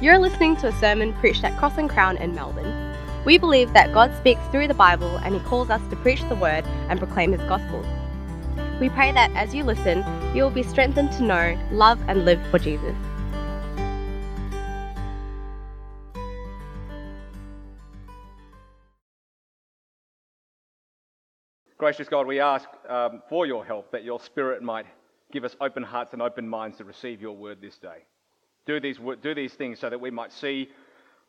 You're listening to a sermon preached at Cross and Crown in Melbourne. We believe that God speaks through the Bible and He calls us to preach the Word and proclaim His gospel. We pray that as you listen, you will be strengthened to know, love, and live for Jesus. Gracious God, we ask um, for your help that your Spirit might give us open hearts and open minds to receive your word this day. Do these, do these things so that we might see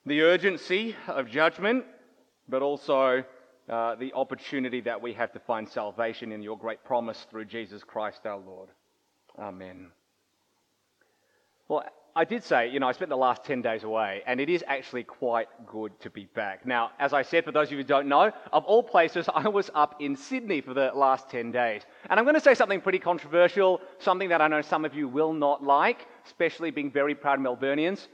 the urgency of judgment, but also uh, the opportunity that we have to find salvation in your great promise through Jesus Christ our Lord. Amen. Well, I did say, you know, I spent the last 10 days away, and it is actually quite good to be back. Now, as I said, for those of you who don't know, of all places, I was up in Sydney for the last 10 days. And I'm going to say something pretty controversial, something that I know some of you will not like, especially being very proud Melburnians.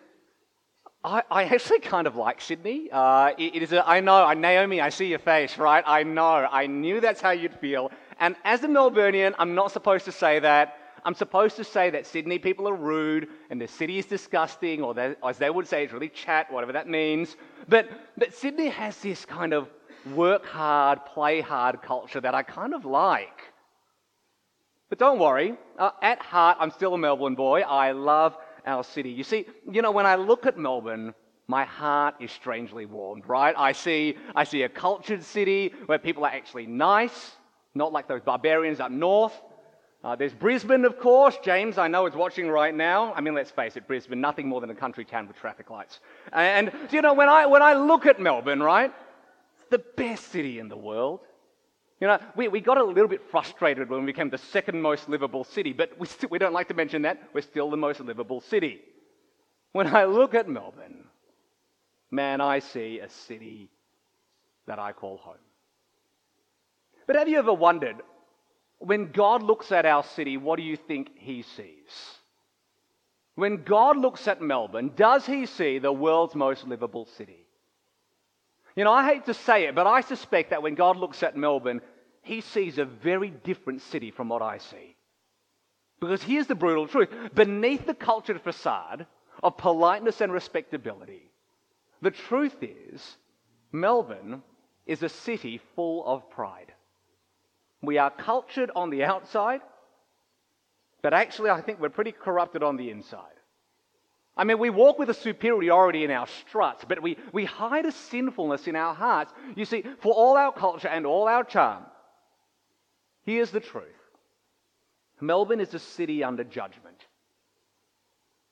I, I actually kind of like Sydney. Uh, it, it is a, I know, Naomi, I see your face, right? I know. I knew that's how you'd feel. And as a Melburnian, I'm not supposed to say that. I'm supposed to say that Sydney people are rude and the city is disgusting, or as they would say, it's really chat, whatever that means. But, but Sydney has this kind of work hard, play hard culture that I kind of like. But don't worry, uh, at heart, I'm still a Melbourne boy. I love our city. You see, you know, when I look at Melbourne, my heart is strangely warmed, right? I see, I see a cultured city where people are actually nice, not like those barbarians up north. Uh, there's Brisbane, of course. James, I know, is watching right now. I mean, let's face it, Brisbane, nothing more than a country town with traffic lights. And, you know, when I, when I look at Melbourne, right, it's the best city in the world. You know, we, we got a little bit frustrated when we became the second most livable city, but we, we don't like to mention that. We're still the most livable city. When I look at Melbourne, man, I see a city that I call home. But have you ever wondered when God looks at our city, what do you think he sees? When God looks at Melbourne, does he see the world's most livable city? You know, I hate to say it, but I suspect that when God looks at Melbourne, he sees a very different city from what I see. Because here's the brutal truth beneath the cultured facade of politeness and respectability, the truth is, Melbourne is a city full of pride. We are cultured on the outside, but actually, I think we're pretty corrupted on the inside. I mean, we walk with a superiority in our struts, but we, we hide a sinfulness in our hearts. You see, for all our culture and all our charm, here's the truth Melbourne is a city under judgment.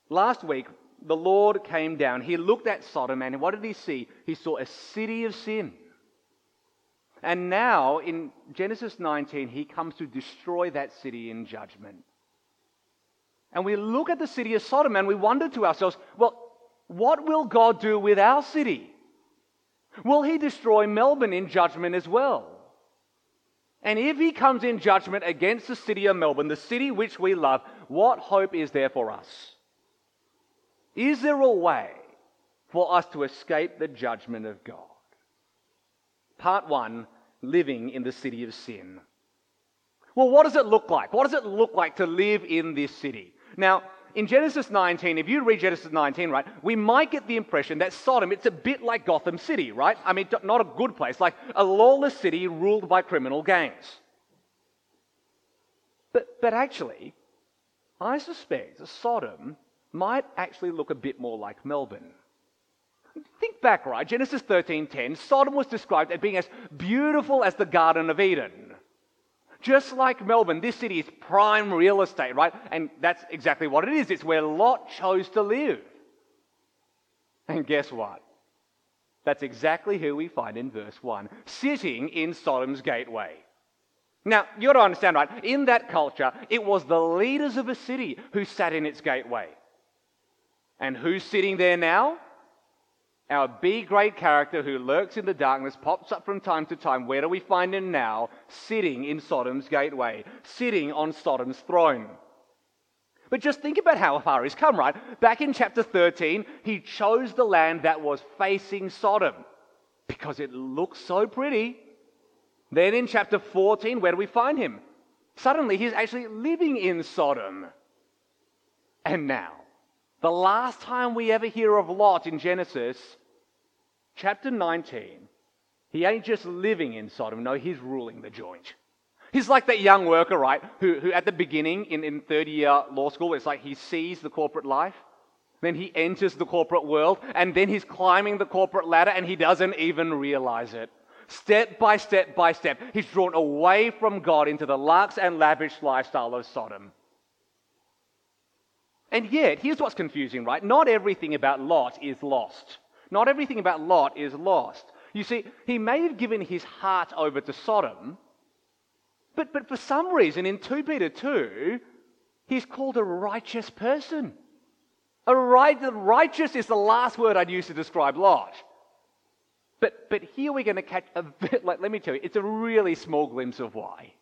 Last week, the Lord came down. He looked at Sodom, and what did he see? He saw a city of sin. And now, in Genesis 19, he comes to destroy that city in judgment. And we look at the city of Sodom and we wonder to ourselves, well, what will God do with our city? Will he destroy Melbourne in judgment as well? And if he comes in judgment against the city of Melbourne, the city which we love, what hope is there for us? Is there a way for us to escape the judgment of God? Part one living in the city of sin. Well, what does it look like? What does it look like to live in this city? Now, in Genesis 19, if you read Genesis 19, right, we might get the impression that Sodom, it's a bit like Gotham City, right? I mean, not a good place, like a lawless city ruled by criminal gangs. But, but actually, I suspect that Sodom might actually look a bit more like Melbourne. Think back, right? Genesis 13:10, Sodom was described as being as beautiful as the Garden of Eden. Just like Melbourne, this city is prime real estate, right? And that's exactly what it is. It's where Lot chose to live. And guess what? That's exactly who we find in verse 1, sitting in Sodom's gateway. Now, you got to understand, right? In that culture, it was the leaders of a city who sat in its gateway. And who's sitting there now? Our B grade character who lurks in the darkness pops up from time to time. Where do we find him now? Sitting in Sodom's gateway, sitting on Sodom's throne. But just think about how far he's come, right? Back in chapter 13, he chose the land that was facing Sodom because it looks so pretty. Then in chapter 14, where do we find him? Suddenly he's actually living in Sodom. And now, The last time we ever hear of Lot in Genesis, chapter 19, he ain't just living in Sodom, no, he's ruling the joint. He's like that young worker, right, who, who at the beginning in, in 30 year law school, it's like he sees the corporate life, then he enters the corporate world, and then he's climbing the corporate ladder and he doesn't even realize it. Step by step by step, he's drawn away from God into the lux and lavish lifestyle of Sodom. And yet, here's what's confusing, right? Not everything about Lot is lost. Not everything about Lot is lost. You see, he may have given his heart over to Sodom, but, but for some reason in 2 Peter 2, he's called a righteous person. A right, righteous is the last word I'd use to describe Lot. But, but here we're going to catch a bit, let, let me tell you, it's a really small glimpse of why.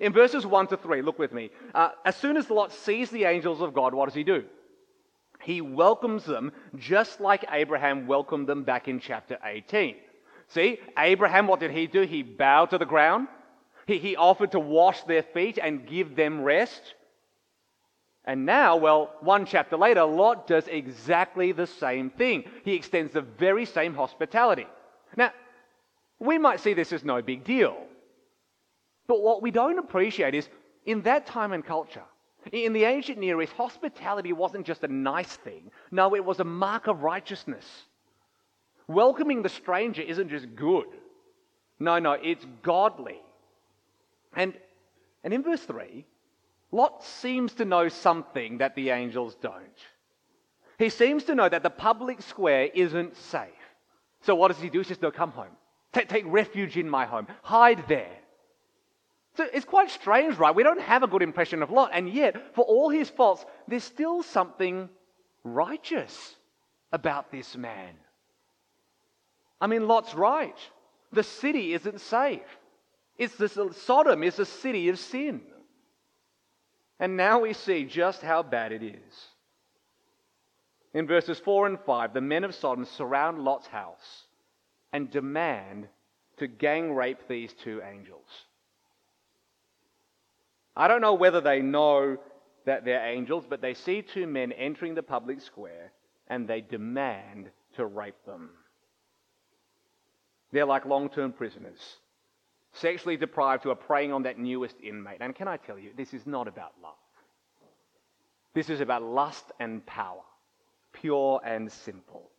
In verses 1 to 3, look with me. Uh, as soon as Lot sees the angels of God, what does he do? He welcomes them just like Abraham welcomed them back in chapter 18. See, Abraham, what did he do? He bowed to the ground. He, he offered to wash their feet and give them rest. And now, well, one chapter later, Lot does exactly the same thing. He extends the very same hospitality. Now, we might see this as no big deal. But what we don't appreciate is in that time and culture, in the ancient Near East, hospitality wasn't just a nice thing. No, it was a mark of righteousness. Welcoming the stranger isn't just good. No, no, it's godly. And, and in verse 3, Lot seems to know something that the angels don't. He seems to know that the public square isn't safe. So what does he do? He says, No, come home. Take, take refuge in my home. Hide there. So it's quite strange, right? We don't have a good impression of Lot, and yet, for all his faults, there's still something righteous about this man. I mean, Lot's right. The city isn't safe. It's this, Sodom is a city of sin. And now we see just how bad it is. In verses 4 and 5, the men of Sodom surround Lot's house and demand to gang rape these two angels. I don't know whether they know that they're angels, but they see two men entering the public square and they demand to rape them. They're like long term prisoners, sexually deprived who are preying on that newest inmate. And can I tell you, this is not about love. This is about lust and power, pure and simple.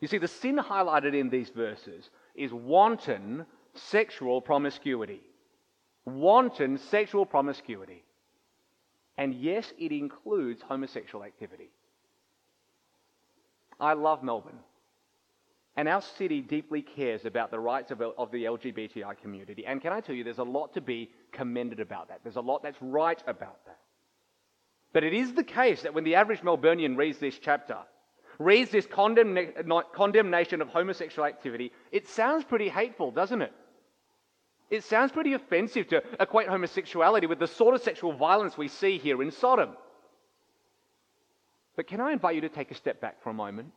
You see, the sin highlighted in these verses is wanton sexual promiscuity wanton sexual promiscuity. And yes, it includes homosexual activity. I love Melbourne. And our city deeply cares about the rights of, of, the LGBTI community. And can I tell you, there's a lot to be commended about that. There's a lot that's right about that. But it is the case that when the average Melburnian reads this chapter, reads this condemna- condemnation of homosexual activity, it sounds pretty hateful, doesn't it? It sounds pretty offensive to equate homosexuality with the sort of sexual violence we see here in Sodom. But can I invite you to take a step back for a moment?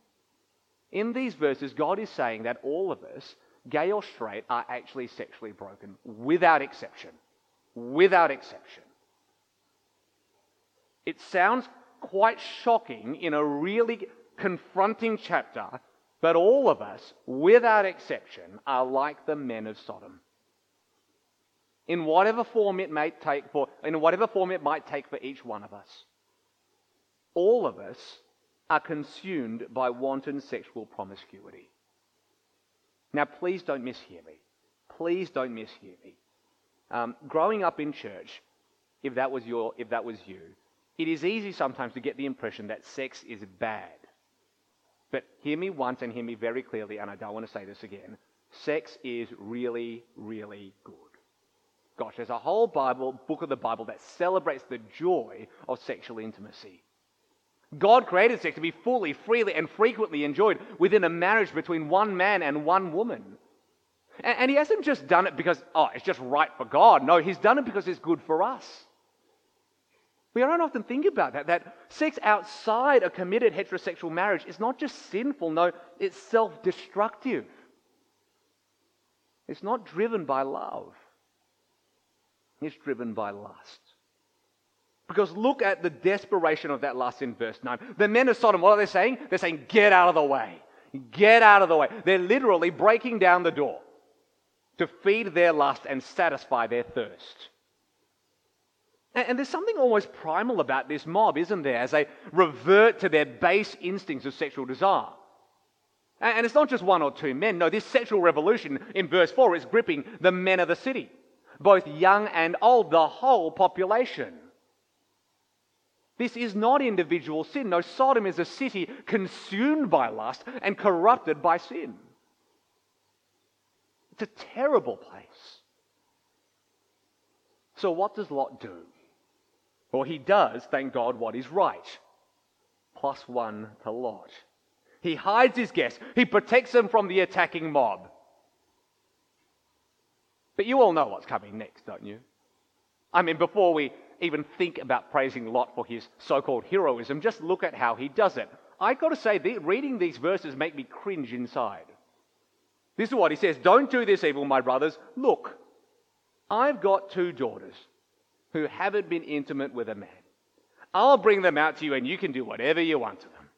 In these verses, God is saying that all of us, gay or straight, are actually sexually broken, without exception. Without exception. It sounds quite shocking in a really confronting chapter, but all of us, without exception, are like the men of Sodom in whatever form it take for in whatever form it might take for each one of us. All of us are consumed by wanton sexual promiscuity. Now, please don't mishear me. Please don't mishear me. Um, growing up in church, if that was your, if that was you, it is easy sometimes to get the impression that sex is bad. But hear me once and hear me very clearly, and I don't want to say this again. Sex is really, really good. Gosh, there's a whole Bible, book of the Bible that celebrates the joy of sexual intimacy. God created sex to be fully, freely, and frequently enjoyed within a marriage between one man and one woman. And, and He hasn't just done it because, oh, it's just right for God. No, He's done it because it's good for us. We don't often think about that, that sex outside a committed heterosexual marriage is not just sinful, no, it's self destructive. It's not driven by love is driven by lust. Because look at the desperation of that lust in verse 9. The men of Sodom, what are they saying? They're saying, Get out of the way. Get out of the way. They're literally breaking down the door to feed their lust and satisfy their thirst. And there's something almost primal about this mob, isn't there, as they revert to their base instincts of sexual desire. And it's not just one or two men. No, this sexual revolution in verse 4 is gripping the men of the city, both young and old, the whole population. This is not individual sin. No, Sodom is a city consumed by lust and corrupted by sin. It's a terrible place. So, what does Lot do? Well, he does, thank God, what is right. Plus one to Lot. He hides his guests, he protects them from the attacking mob. But you all know what's coming next, don't you? I mean, before we even think about praising Lot for his so called heroism, just look at how he does it. I've got to say, the, reading these verses make me cringe inside. This is what he says Don't do this evil, my brothers. Look, I've got two daughters who haven't been intimate with a man. I'll bring them out to you, and you can do whatever you want to them.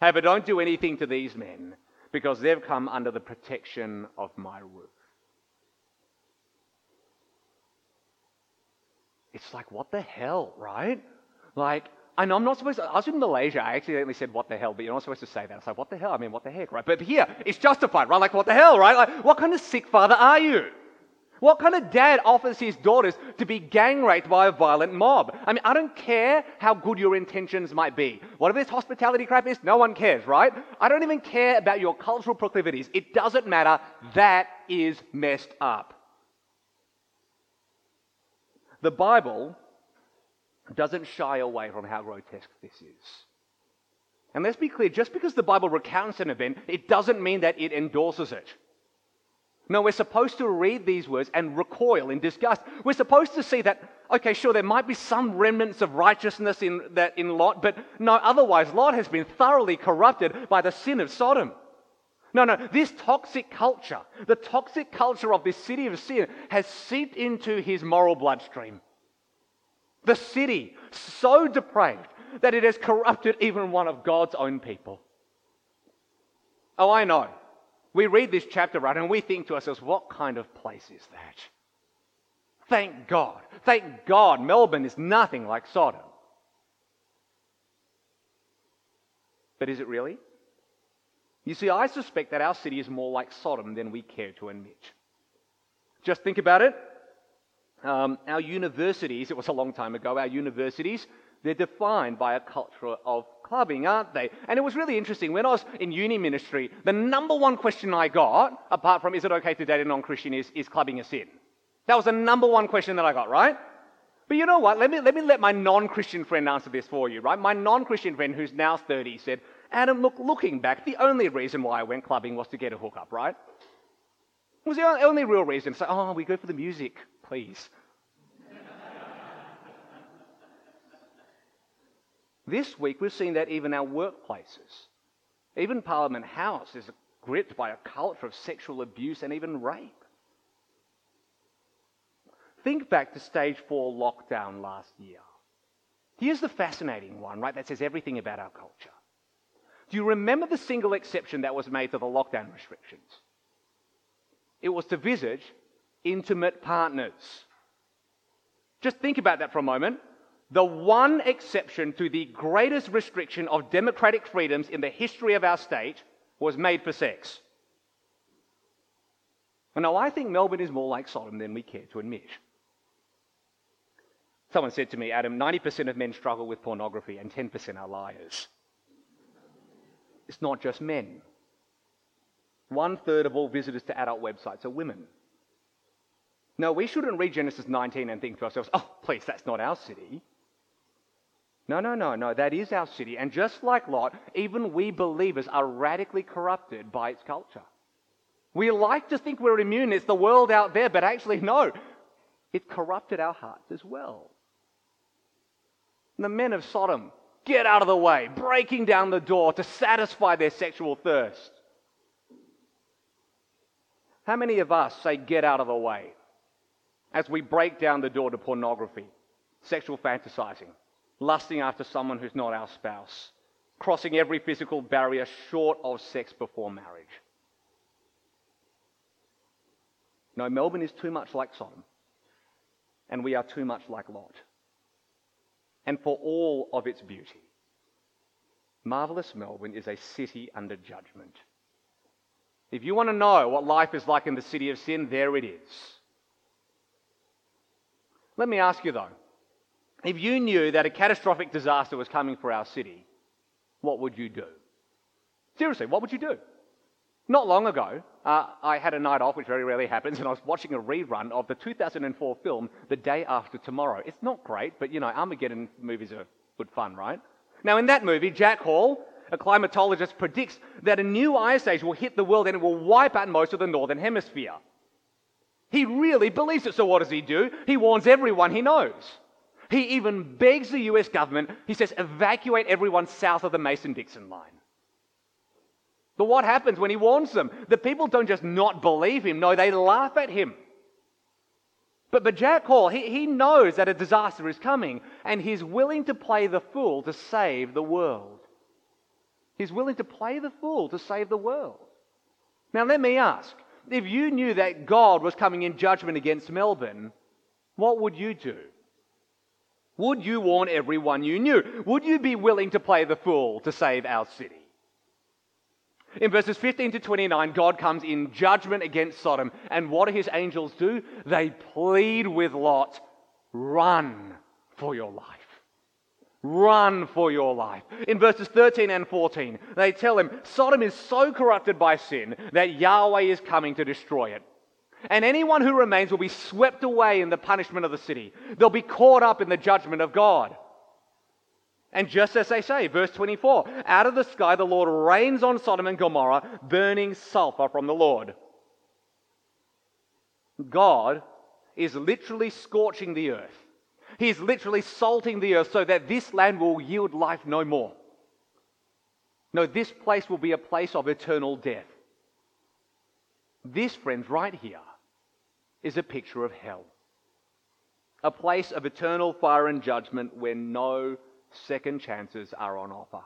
However, don't do anything to these men because they've come under the protection of my roof. It's like, what the hell, right? Like, I know I'm not supposed to, I was in Malaysia, I accidentally said, what the hell, but you're not supposed to say that. It's like, what the hell? I mean, what the heck, right? But here, it's justified, right? Like, what the hell, right? Like, what kind of sick father are you? What kind of dad offers his daughters to be gang raped by a violent mob? I mean, I don't care how good your intentions might be. Whatever this hospitality crap is, no one cares, right? I don't even care about your cultural proclivities. It doesn't matter. That is messed up. The Bible doesn't shy away from how grotesque this is. And let's be clear just because the Bible recounts an event, it doesn't mean that it endorses it. No, we're supposed to read these words and recoil in disgust. We're supposed to see that, okay, sure, there might be some remnants of righteousness in, that, in Lot, but no, otherwise, Lot has been thoroughly corrupted by the sin of Sodom. No, no, this toxic culture, the toxic culture of this city of sin, has seeped into his moral bloodstream. The city, so depraved that it has corrupted even one of God's own people. Oh, I know. We read this chapter, right, and we think to ourselves, what kind of place is that? Thank God. Thank God Melbourne is nothing like Sodom. But is it really? You see, I suspect that our city is more like Sodom than we care to admit. Just think about it. Um, our universities, it was a long time ago, our universities, they're defined by a culture of clubbing, aren't they? And it was really interesting. When I was in uni ministry, the number one question I got, apart from is it okay to date a non Christian, is is clubbing a sin? That was the number one question that I got, right? But you know what? Let me, let me let my non Christian friend answer this for you, right? My non Christian friend, who's now 30, said, Adam, look, looking back, the only reason why I went clubbing was to get a hookup, right? It was the only real reason. So, oh, we go for the music, please. this week, we've seen that even our workplaces, even Parliament House, is gripped by a culture of sexual abuse and even rape. Think back to stage four lockdown last year. Here's the fascinating one, right, that says everything about our culture. Do you remember the single exception that was made to the lockdown restrictions? It was to visit intimate partners. Just think about that for a moment. The one exception to the greatest restriction of democratic freedoms in the history of our state was made for sex. And now, I think Melbourne is more like Sodom than we care to admit. Someone said to me, Adam, 90% of men struggle with pornography and 10% are liars. It's not just men. One third of all visitors to adult websites are women. No, we shouldn't read Genesis 19 and think to ourselves, oh, please, that's not our city. No, no, no, no, that is our city. And just like Lot, even we believers are radically corrupted by its culture. We like to think we're immune, it's the world out there, but actually, no, it corrupted our hearts as well. The men of Sodom get out of the way, breaking down the door to satisfy their sexual thirst. How many of us say, get out of the way, as we break down the door to pornography, sexual fantasizing, lusting after someone who's not our spouse, crossing every physical barrier short of sex before marriage. No, Melbourne is too much like Sodom, and we are too much like Lot. And for all of its beauty, marvelous Melbourne is a city under judgment. If you want to know what life is like in the city of sin, there it is. Let me ask you though if you knew that a catastrophic disaster was coming for our city, what would you do? Seriously, what would you do? Not long ago, uh, I had a night off, which very rarely happens, and I was watching a rerun of the 2004 film The Day After Tomorrow. It's not great, but you know, Armageddon movies are good fun, right? Now, in that movie, Jack Hall, a climatologist, predicts that a new ice age will hit the world and it will wipe out most of the northern hemisphere. He really believes it, so what does he do? He warns everyone he knows. He even begs the US government, he says, evacuate everyone south of the Mason Dixon line. But what happens when he warns them? The people don't just not believe him, no, they laugh at him. But, but Jack Hall, he, he knows that a disaster is coming, and he's willing to play the fool to save the world. He's willing to play the fool to save the world. Now, let me ask if you knew that God was coming in judgment against Melbourne, what would you do? Would you warn everyone you knew? Would you be willing to play the fool to save our city? In verses 15 to 29, God comes in judgment against Sodom. And what do his angels do? They plead with Lot run for your life. Run for your life. In verses 13 and 14, they tell him Sodom is so corrupted by sin that Yahweh is coming to destroy it. And anyone who remains will be swept away in the punishment of the city. They'll be caught up in the judgment of God. And just as they say, verse 24, out of the sky the Lord rains on Sodom and Gomorrah, burning sulfur from the Lord. God is literally scorching the earth. He is literally salting the earth so that this land will yield life no more. No, this place will be a place of eternal death. This, friends, right here, is a picture of hell. A place of eternal fire and judgment where no second chances are on offer.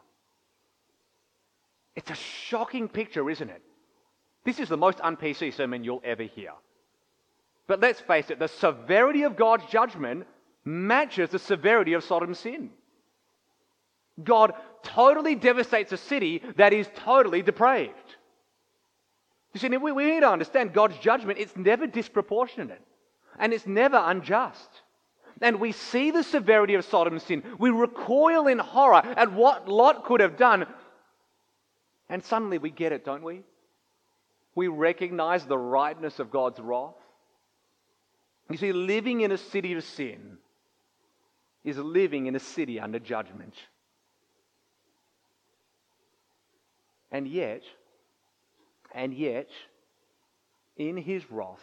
It's a shocking picture, isn't it? This is the most un PC sermon you'll ever hear. But let's face it, the severity of God's judgment matches the severity of Sodom's sin. God totally devastates a city that is totally depraved. You see, we, we need to understand God's judgment, it's never disproportionate and it's never unjust. And we see the severity of Sodom's sin. We recoil in horror at what Lot could have done. And suddenly we get it, don't we? We recognize the rightness of God's wrath. You see, living in a city of sin is living in a city under judgment. And yet, and yet, in his wrath,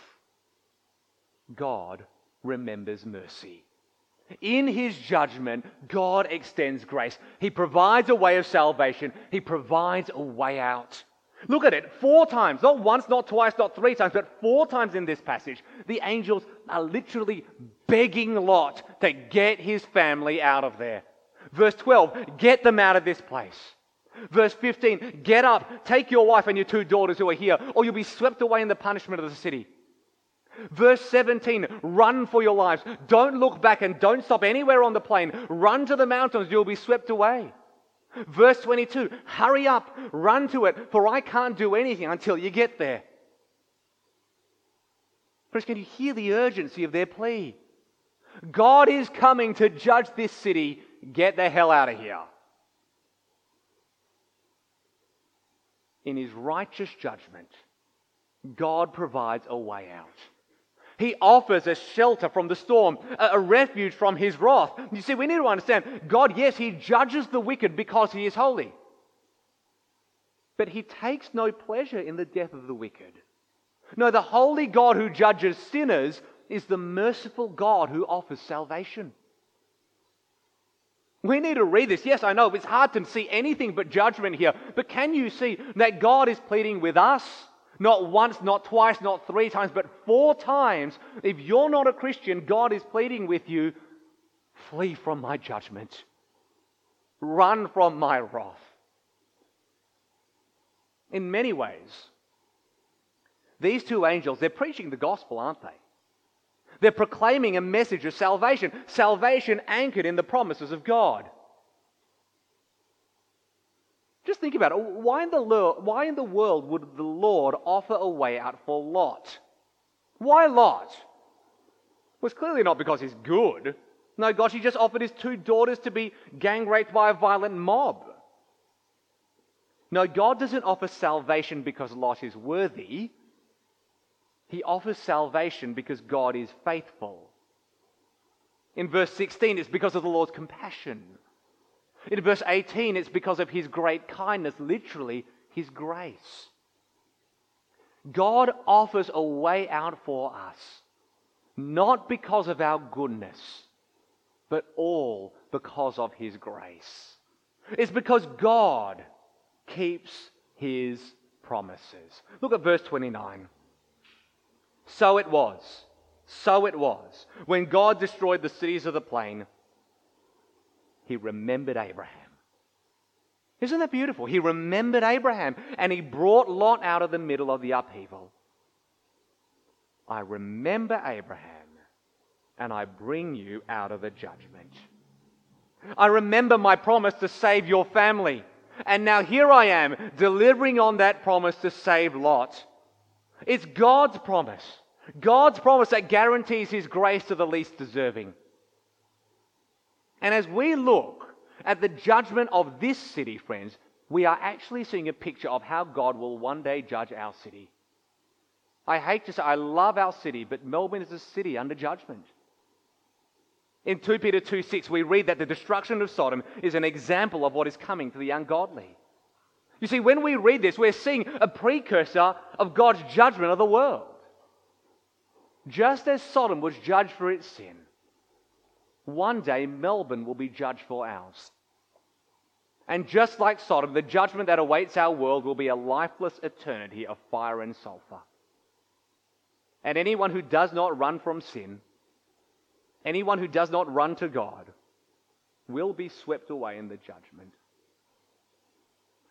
God remembers mercy. In his judgment, God extends grace. He provides a way of salvation, He provides a way out. Look at it, four times, not once, not twice, not three times, but four times in this passage, the angels are literally begging Lot to get his family out of there. Verse 12, get them out of this place. Verse 15, get up, take your wife and your two daughters who are here, or you'll be swept away in the punishment of the city. Verse 17, run for your lives. Don't look back and don't stop anywhere on the plain. Run to the mountains, you'll be swept away. Verse 22, hurry up, run to it, for I can't do anything until you get there. Friends, can you hear the urgency of their plea? God is coming to judge this city. Get the hell out of here. In his righteous judgment, God provides a way out. He offers a shelter from the storm, a, refuge from his wrath. You see, we need to understand God, yes, he judges the wicked because he is holy. But he takes no pleasure in the death of the wicked. No, the holy God who judges sinners is the merciful God who offers salvation. We need to read this. Yes, I know it's hard to see anything but judgment here, but can you see that God is pleading with us? Not once, not twice, not three times, but four times. If you're not a Christian, God is pleading with you flee from my judgment. Run from my wrath. In many ways, these two angels, they're preaching the gospel, aren't they? They're proclaiming a message of salvation, salvation anchored in the promises of God. Just think about it. Why in the, why in the world would the Lord offer a way out for Lot? Why Lot? Well, it's clearly not because he's good. No, gosh, he just offered his two daughters to be gang raped by a violent mob. No, God doesn't offer salvation because Lot is worthy. He offers salvation because God is faithful. In verse 16, it's because of the Lord's compassion. In verse 18, it's because of his great kindness, literally, his grace. God offers a way out for us, not because of our goodness, but all because of his grace. It's because God keeps his promises. Look at verse 29. So it was. So it was. When God destroyed the cities of the plain, he remembered Abraham. Isn't that beautiful? He remembered Abraham and he brought Lot out of the middle of the upheaval. I remember Abraham and I bring you out of the judgment. I remember my promise to save your family. And now here I am delivering on that promise to save Lot. It's God's promise. God's promise that guarantees His grace to the least deserving. And as we look at the judgment of this city, friends, we are actually seeing a picture of how God will one day judge our city. I hate to say, I love our city, but Melbourne is a city under judgment. In 2 Peter 2 6, we read that the destruction of Sodom is an example of what is coming to the ungodly. You see, when we read this, we're seeing a precursor of God's judgment of the world. Just as Sodom was judged for its sin, one day Melbourne will be judged for ours. And just like Sodom, the judgment that awaits our world will be a lifeless eternity of fire and sulfur. And anyone who does not run from sin, anyone who does not run to God, will be swept away in the judgment.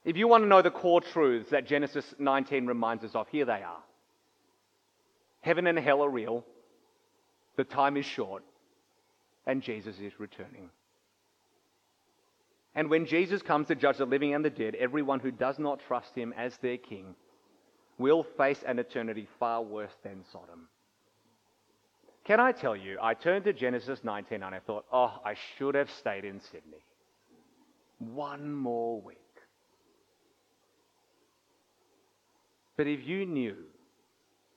If you want to know the core truths that Genesis 19 reminds us of, here they are. Heaven and hell are real, the time is short, and Jesus is returning. And when Jesus comes to judge the living and the dead, everyone who does not trust him as their king will face an eternity far worse than Sodom. Can I tell you, I turned to Genesis 19 and I thought, oh, I should have stayed in Sydney. One more week. But if you knew,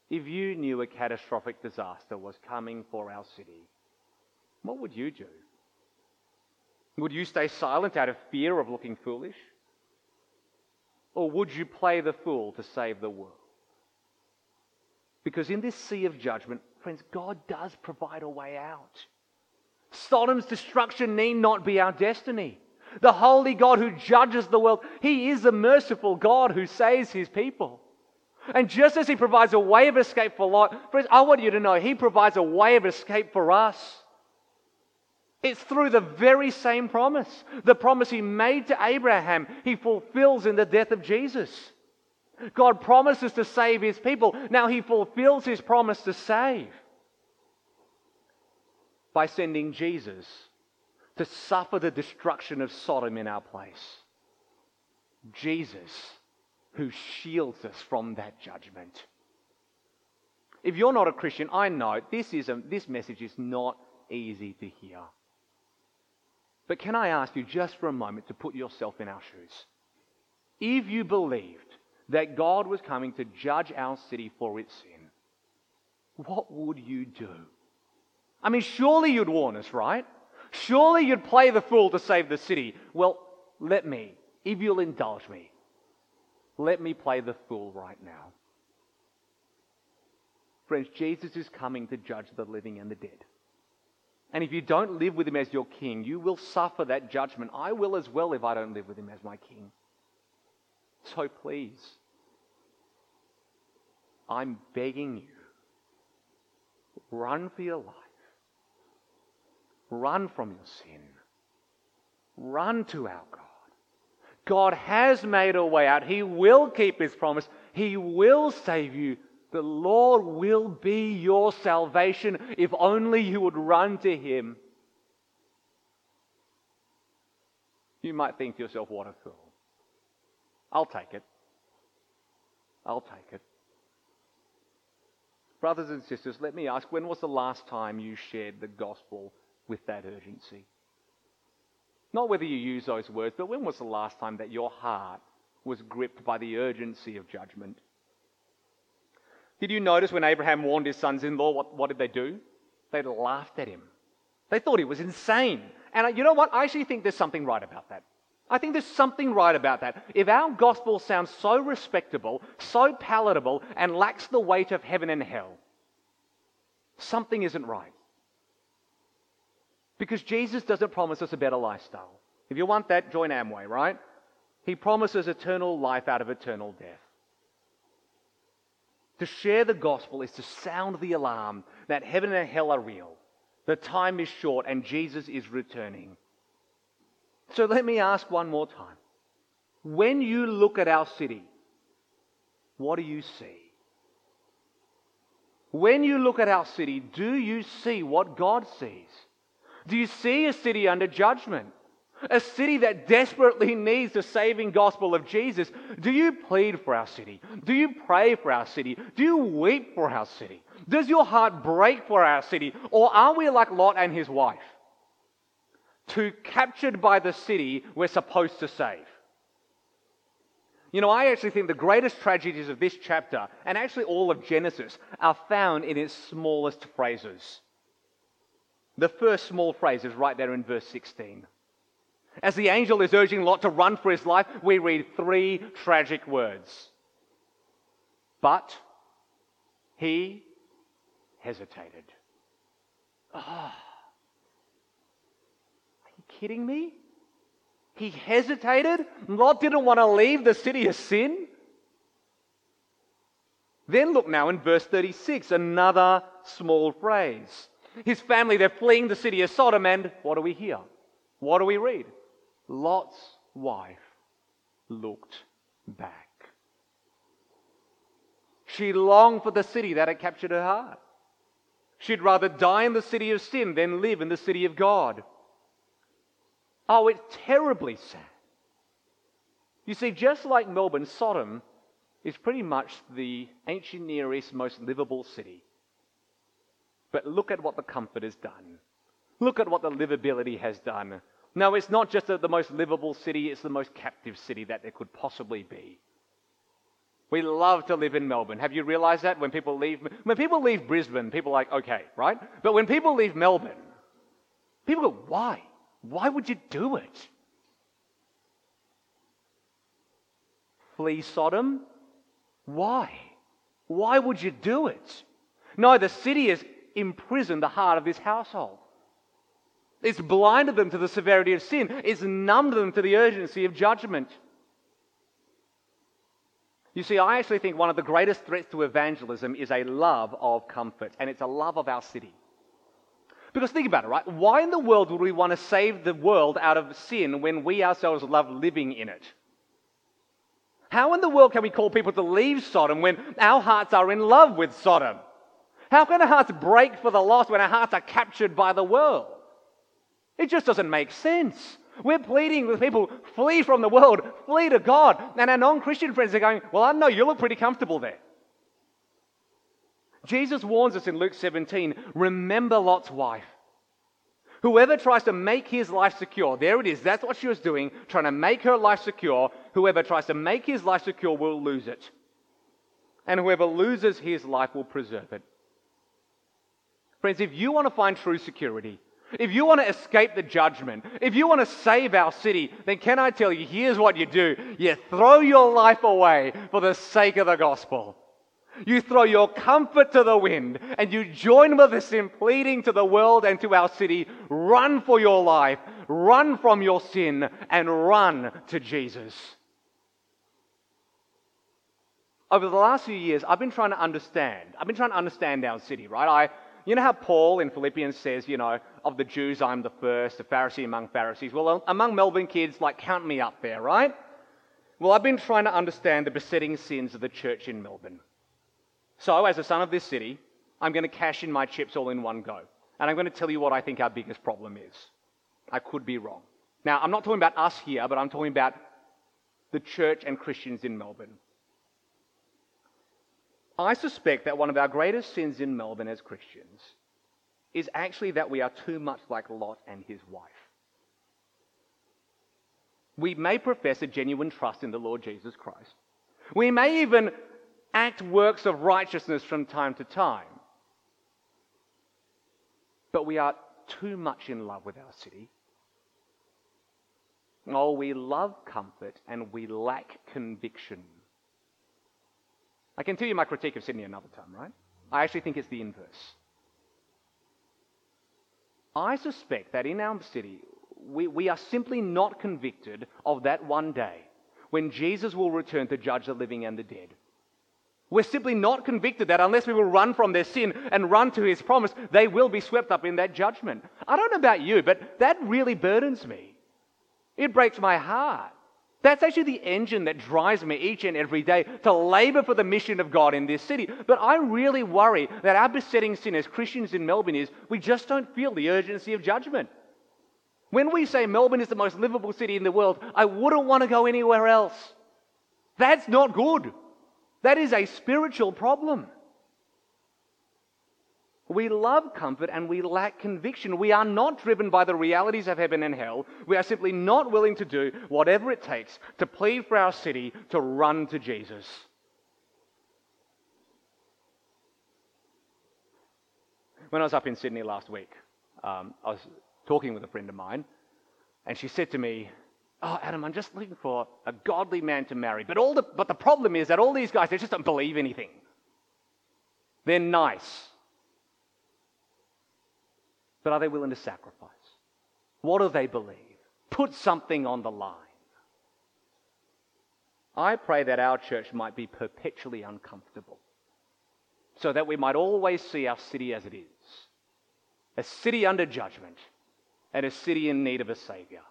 if you knew a catastrophic disaster was coming for our city, what would you do? Would you stay silent out of fear of looking foolish? Or would you play the fool to save the world? Because in this sea of judgment, friends, God does provide a way out. Sodom's destruction need not be our destiny. The holy God who judges the world, He is a merciful God who saves His people. And just as He provides a way of escape for Lot, friends, I want you to know He provides a way of escape for us. It's through the very same promise. The promise He made to Abraham, He fulfills in the death of Jesus. God promises to save His people. Now He fulfills His promise to save by sending Jesus to suffer the destruction of Sodom in our place. Jesus who shields us from that judgment. If you're not a Christian, I know this, is a, this message is not easy to hear. But can I ask you just for a moment to put yourself in our shoes? If you believed that God was coming to judge our city for its sin, what would you do? I mean, surely you'd warn us, right? Surely you'd play the fool to save the city. Well, let me, if you'll indulge me, let me play the fool right now. Friends, Jesus is coming to judge the living and the dead. And if you don't live with him as your king, you will suffer that judgment. I will as well if I don't live with him as my king. So please, I'm begging you, run for your life. Run from your sin. Run to our God. God has made a way out. He will keep his promise. He will save you. The Lord will be your salvation if only you would run to him. You might think to yourself, what a fool. I'll take it. I'll take it. Brothers and sisters, let me ask when was the last time you shared the gospel with that urgency? Not whether you use those words, but when was the last time that your heart was gripped by the urgency of judgment? Did you notice when Abraham warned his sons in law, what, what did they do? They laughed at him. They thought he was insane. And uh, you know what? I actually think there's something right about that. I think there's something right about that. If our gospel sounds so respectable, so palatable, and lacks the weight of heaven and hell, something isn't right. Because Jesus doesn't promise us a better lifestyle. If you want that, join Amway, right? He promises eternal life out of eternal death. To share the gospel is to sound the alarm that heaven and hell are real. The time is short and Jesus is returning. So let me ask one more time. When you look at our city, what do you see? When you look at our city, do you see what God sees? Do you see a city under judgment? A city that desperately needs the saving gospel of Jesus. Do you plead for our city? Do you pray for our city? Do you weep for our city? Does your heart break for our city? Or are we like Lot and his wife? Too captured by the city we're supposed to save. You know, I actually think the greatest tragedies of this chapter, and actually all of Genesis, are found in its smallest phrases. The first small phrase is right there in verse 16. As the angel is urging Lot to run for his life, we read three tragic words. But he hesitated. Oh, are you kidding me? He hesitated. Lot didn't want to leave the city of sin. Then look now in verse 36, another small phrase. His family, they're fleeing the city of Sodom, and what do we hear? What do we read? Lot's wife looked back. She longed for the city that had captured her heart. She'd rather die in the city of sin than live in the city of God. Oh, it's terribly sad. You see, just like Melbourne, Sodom is pretty much the ancient Near East most livable city. But look at what the comfort has done. Look at what the livability has done. No, it's not just the most livable city, it's the most captive city that there could possibly be. We love to live in Melbourne. Have you realized that? When people leave, when people leave Brisbane, people are like, okay, right? But when people leave Melbourne, people go, why? Why would you do it? Flee Sodom? Why? Why would you do it? No, the city has imprisoned the heart of this household. It's blinded them to the severity of sin. It's numbed them to the urgency of judgment. You see, I actually think one of the greatest threats to evangelism is a love of comfort, and it's a love of our city. Because think about it, right? Why in the world would we want to save the world out of sin when we ourselves love living in it? How in the world can we call people to leave Sodom when our hearts are in love with Sodom? How can our hearts break for the lost when our hearts are captured by the world? It just doesn't make sense. We're pleading with people, flee from the world, flee to God. And our non Christian friends are going, Well, I know you look pretty comfortable there. Jesus warns us in Luke 17 remember Lot's wife. Whoever tries to make his life secure, there it is, that's what she was doing, trying to make her life secure. Whoever tries to make his life secure will lose it. And whoever loses his life will preserve it. Friends, if you want to find true security, if you want to escape the judgment, if you want to save our city, then can I tell you, here's what you do you throw your life away for the sake of the gospel. You throw your comfort to the wind and you join with us in pleading to the world and to our city run for your life, run from your sin, and run to Jesus. Over the last few years, I've been trying to understand. I've been trying to understand our city, right? I, you know how Paul in Philippians says, you know, of the Jews, I'm the first, a Pharisee among Pharisees. Well, among Melbourne kids, like, count me up there, right? Well, I've been trying to understand the besetting sins of the church in Melbourne. So, as a son of this city, I'm going to cash in my chips all in one go. And I'm going to tell you what I think our biggest problem is. I could be wrong. Now, I'm not talking about us here, but I'm talking about the church and Christians in Melbourne. I suspect that one of our greatest sins in Melbourne as Christians is actually that we are too much like Lot and his wife. We may profess a genuine trust in the Lord Jesus Christ. We may even act works of righteousness from time to time. But we are too much in love with our city. Oh, we love comfort and we lack conviction. I can tell you my critique of Sydney another time, right? I actually think it's the inverse. I suspect that in our city, we, we are simply not convicted of that one day when Jesus will return to judge the living and the dead. We're simply not convicted that unless we will run from their sin and run to his promise, they will be swept up in that judgment. I don't know about you, but that really burdens me. It breaks my heart. That's actually the engine that drives me each and every day to labor for the mission of God in this city. But I really worry that our besetting sin as Christians in Melbourne is we just don't feel the urgency of judgment. When we say Melbourne is the most livable city in the world, I wouldn't want to go anywhere else. That's not good. That is a spiritual problem. We love comfort and we lack conviction. We are not driven by the realities of heaven and hell. We are simply not willing to do whatever it takes to plead for our city to run to Jesus. When I was up in Sydney last week, um, I was talking with a friend of mine, and she said to me, Oh, Adam, I'm just looking for a godly man to marry. But, all the, but the problem is that all these guys, they just don't believe anything. They're nice. But are they willing to sacrifice? What do they believe? Put something on the line. I pray that our church might be perpetually uncomfortable so that we might always see our city as it is a city under judgment and a city in need of a Savior.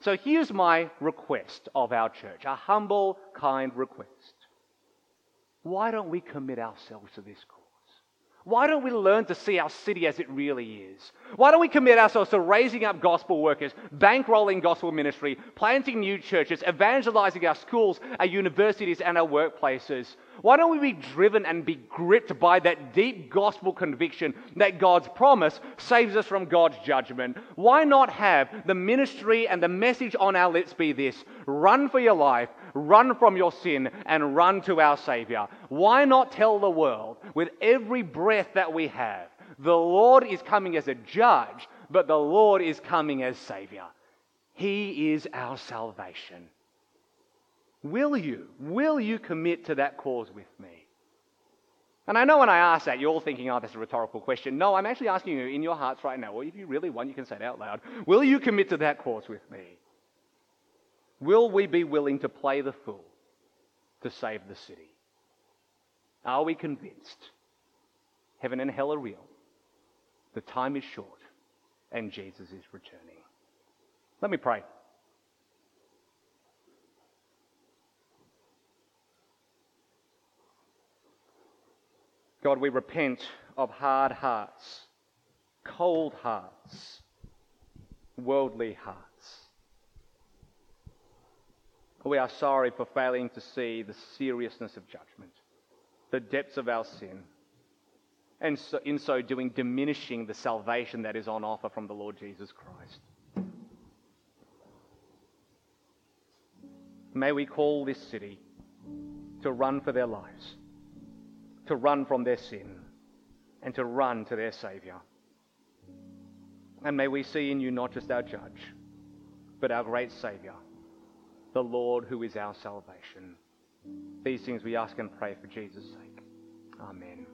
So here's my request of our church a humble, kind request. Why don't we commit ourselves to this cause? Why don't we learn to see our city as it really is? Why don't we commit ourselves to raising up gospel workers, bankrolling gospel ministry, planting new churches, evangelizing our schools, our universities, and our workplaces? Why don't we be driven and be gripped by that deep gospel conviction that God's promise saves us from God's judgment? Why not have the ministry and the message on our lips be this run for your life, run from your sin, and run to our Savior? Why not tell the world with every breath that we have, the Lord is coming as a judge, but the Lord is coming as Savior? He is our salvation. Will you? Will you commit to that cause with me? And I know when I ask that, you're all thinking, oh, that's a rhetorical question. No, I'm actually asking you in your hearts right now, or if you really want, you can say it out loud. Will you commit to that cause with me? Will we be willing to play the fool to save the city? Are we convinced heaven and hell are real, the time is short, and Jesus is returning? Let me pray. God, we repent of hard hearts, cold hearts, worldly hearts. We are sorry for failing to see the seriousness of judgment, the depths of our sin, and so, in so doing, diminishing the salvation that is on offer from the Lord Jesus Christ. May we call this city to run for their lives to run from their sin and to run to their Saviour. And may we see in you not just our judge, but our great Saviour, the Lord who is our salvation. These things we ask and pray for Jesus' sake. Amen.